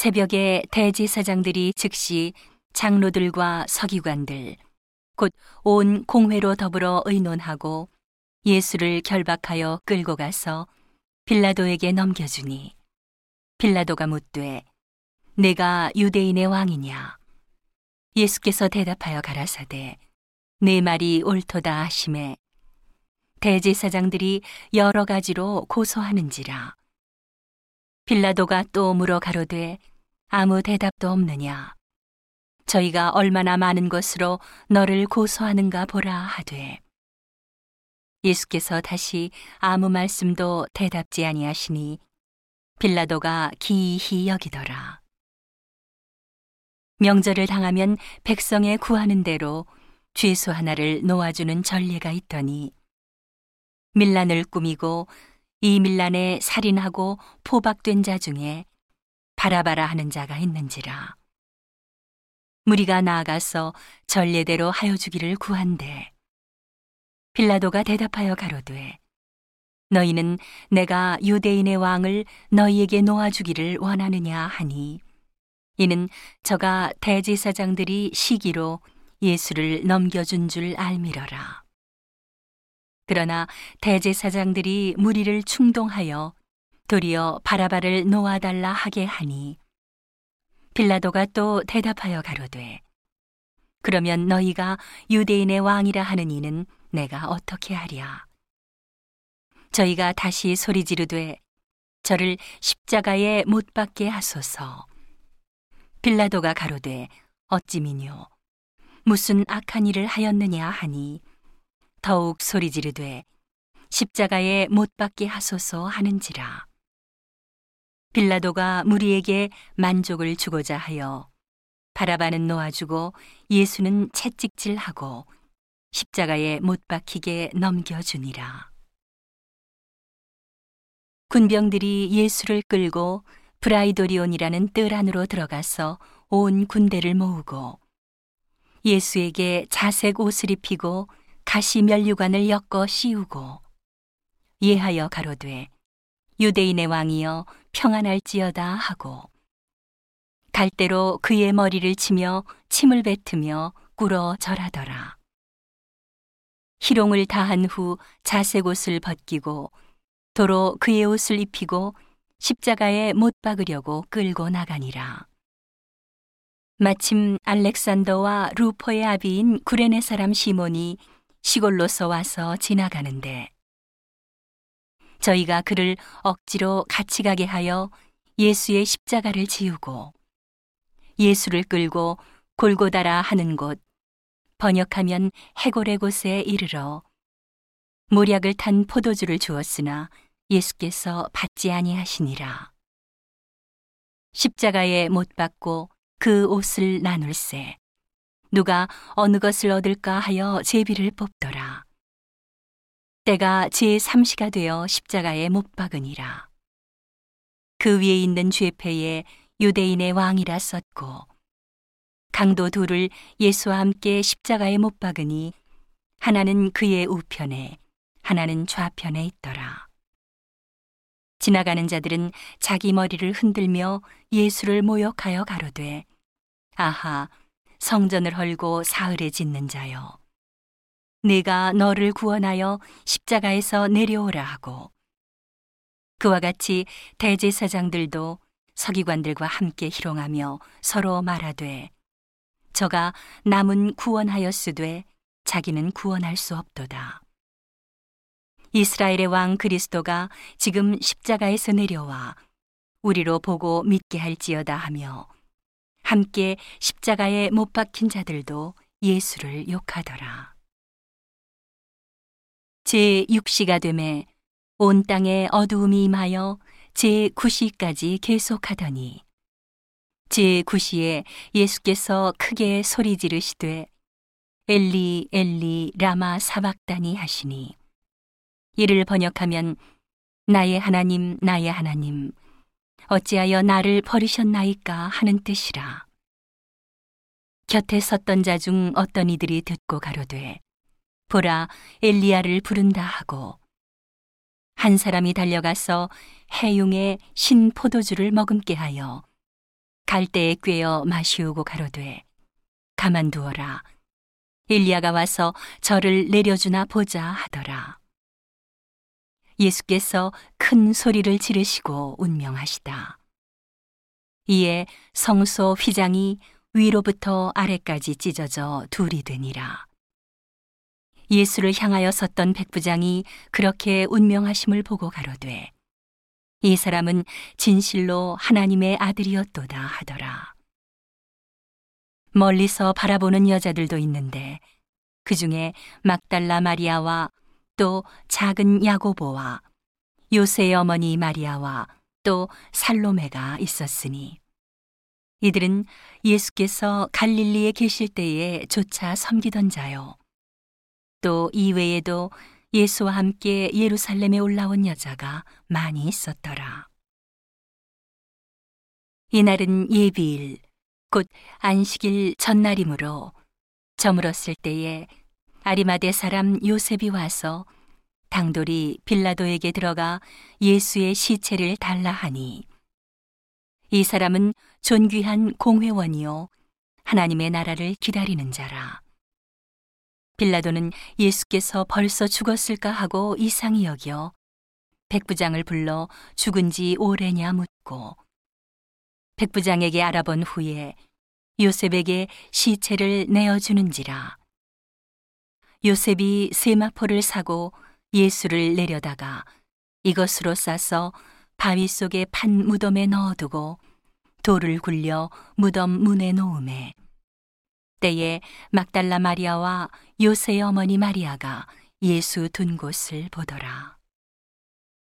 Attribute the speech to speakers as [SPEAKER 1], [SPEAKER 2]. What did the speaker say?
[SPEAKER 1] 새벽에 대제사장들이 즉시 장로들과 서기관들 곧 온 공회로 더불어 의논하고 예수를 결박하여 끌고 가서 빌라도에게 넘겨주니 빌라도가 묻되 내가 유대인의 왕이냐? 예수께서 대답하여 가라사대 내 말이 옳도다 하심에 대제사장들이 여러 가지로 고소하는지라. 빌라도가 또 물어 가로되 아무 대답도 없느냐. 저희가 얼마나 많은 것으로 너를 고소하는가 보라 하되 예수께서 다시 아무 말씀도 대답지 아니하시니 빌라도가 기이히 여기더라. 명절을 당하면 백성에 구하는 대로 죄수 하나를 놓아주는 전례가 있더니 밀란을 꾸미고 이 밀란에 살인하고 포박된 자 중에 바라바라 하는 자가 있는지라 무리가 나아가서 전례대로 하여 주기를 구한대 빌라도가 대답하여 가로되 너희는 내가 유대인의 왕을 너희에게 놓아주기를 원하느냐 하니 이는 저가 대제사장들이 시기로 예수를 넘겨준 줄 알미러라. 그러나 대제사장들이 무리를 충동하여 도리어 바라바를 놓아달라 하게 하니 빌라도가 또 대답하여 가로되 그러면 너희가 유대인의 왕이라 하는 이는 내가 어떻게 하랴? 저희가 다시 소리 지르되 저를 십자가에 못 박게 하소서. 빌라도가 가로되 어찌미뇨? 무슨 악한 일을 하였느냐 하니 더욱 소리 지르되 십자가에 못 박게 하소서 하는지라 빌라도가 무리에게 만족을 주고자 하여 바라바는 놓아주고 예수는 채찍질하고 십자가에 못 박히게 넘겨주니라. 군병들이 예수를 끌고 브라이도리온이라는 뜰 안으로 들어가서 온 군대를 모으고 예수에게 자색 옷을 입히고 가시 면류관을 엮어 씌우고 예하여 가로되 유대인의 왕이여 평안할지어다 하고 갈대로 그의 머리를 치며 침을 뱉으며 꿇어 절하더라. 희롱을 다한 후 자색 옷을 벗기고 도로 그의 옷을 입히고 십자가에 못 박으려고 끌고 나가니라. 마침 알렉산더와 루포의 아비인 구레네 사람 시몬이 시골로서 와서 지나가는데 저희가 그를 억지로 같이 가게 하여 예수의 십자가를 지우고 예수를 끌고 골고다라 하는 곳 번역하면 해골의 곳에 이르러 모략을 탄 포도주를 주었으나 예수께서 받지 아니하시니라. 십자가에 못 박고 그 옷을 나눌세 누가 어느 것을 얻을까 하여 제비를 뽑더라 때가 제3시가 되어 십자가에 못 박으니라 그 위에 있는 죄패에 유대인의 왕이라 썼고 강도 둘을 예수와 함께 십자가에 못 박으니 하나는 그의 우편에 하나는 좌편에 있더라. 지나가는 자들은 자기 머리를 흔들며 예수를 모욕하여 가로되 아하 성전을 헐고 사흘에 짓는 자여 내가 너를 구원하여 십자가에서 내려오라 하고 그와 같이 대제사장들도 서기관들과 함께 희롱하며 서로 말하되 저가 남은 구원하였으되 자기는 구원할 수 없도다. 이스라엘의 왕 그리스도가 지금 십자가에서 내려와 우리로 보고 믿게 할지어다 하며 함께 십자가에 못 박힌 자들도 예수를 욕하더라. 제 6시가 되매 온 땅에 어두움이 임하여 제 9시까지 계속하더니 제 9시에 예수께서 크게 소리 지르시되 엘리 엘리 라마 사박다니 하시니 이를 번역하면 나의 하나님 나의 하나님 어찌하여 나를 버리셨나이까 하는 뜻이라. 곁에 섰던 자 중 어떤 이들이 듣고 가로되 보라 엘리야를 부른다 하고 한 사람이 달려가서 해용에 신 포도주를 머금게 하여 갈대에 꿰어 마시우고 가로되 가만두어라. 엘리야가 와서 저를 내려주나 보자 하더라. 예수께서 큰 소리를 지르시고 운명하시다. 이에 성소 휘장이 위로부터 아래까지 찢어져 둘이 되니라 예수를 향하여 섰던 백부장이 그렇게 운명하심을 보고 가로되 이 사람은 진실로 하나님의 아들이었도다 하더라. 멀리서 바라보는 여자들도 있는데 그 중에 막달라 마리아와 또 작은 야고보와 요새의 어머니 마리아와 또 살로메가 있었으니 이들은 예수께서 갈릴리에 계실 때에 조차 섬기던 자요. 또 이외에도 예수와 함께 예루살렘에 올라온 여자가 많이 있었더라. 이날은 예비일, 곧 안식일 전날이므로 저물었을 때에 아리마대 사람 요셉이 와서 당돌이 빌라도에게 들어가 예수의 시체를 달라 하니 이 사람은 존귀한 공회원이요 하나님의 나라를 기다리는 자라. 빌라도는 예수께서 벌써 죽었을까 하고 이상히 여겨 백부장을 불러 죽은 지 오래냐 묻고 백부장에게 알아본 후에 요셉에게 시체를 내어주는지라. 요셉이 세마포를 사고 예수를 내려다가 이것으로 싸서 바위 속에 판 무덤에 넣어두고 돌을 굴려 무덤 문에 놓음에 때에 막달라 마리아와 요새의 어머니 마리아가 예수 둔 곳을 보더라.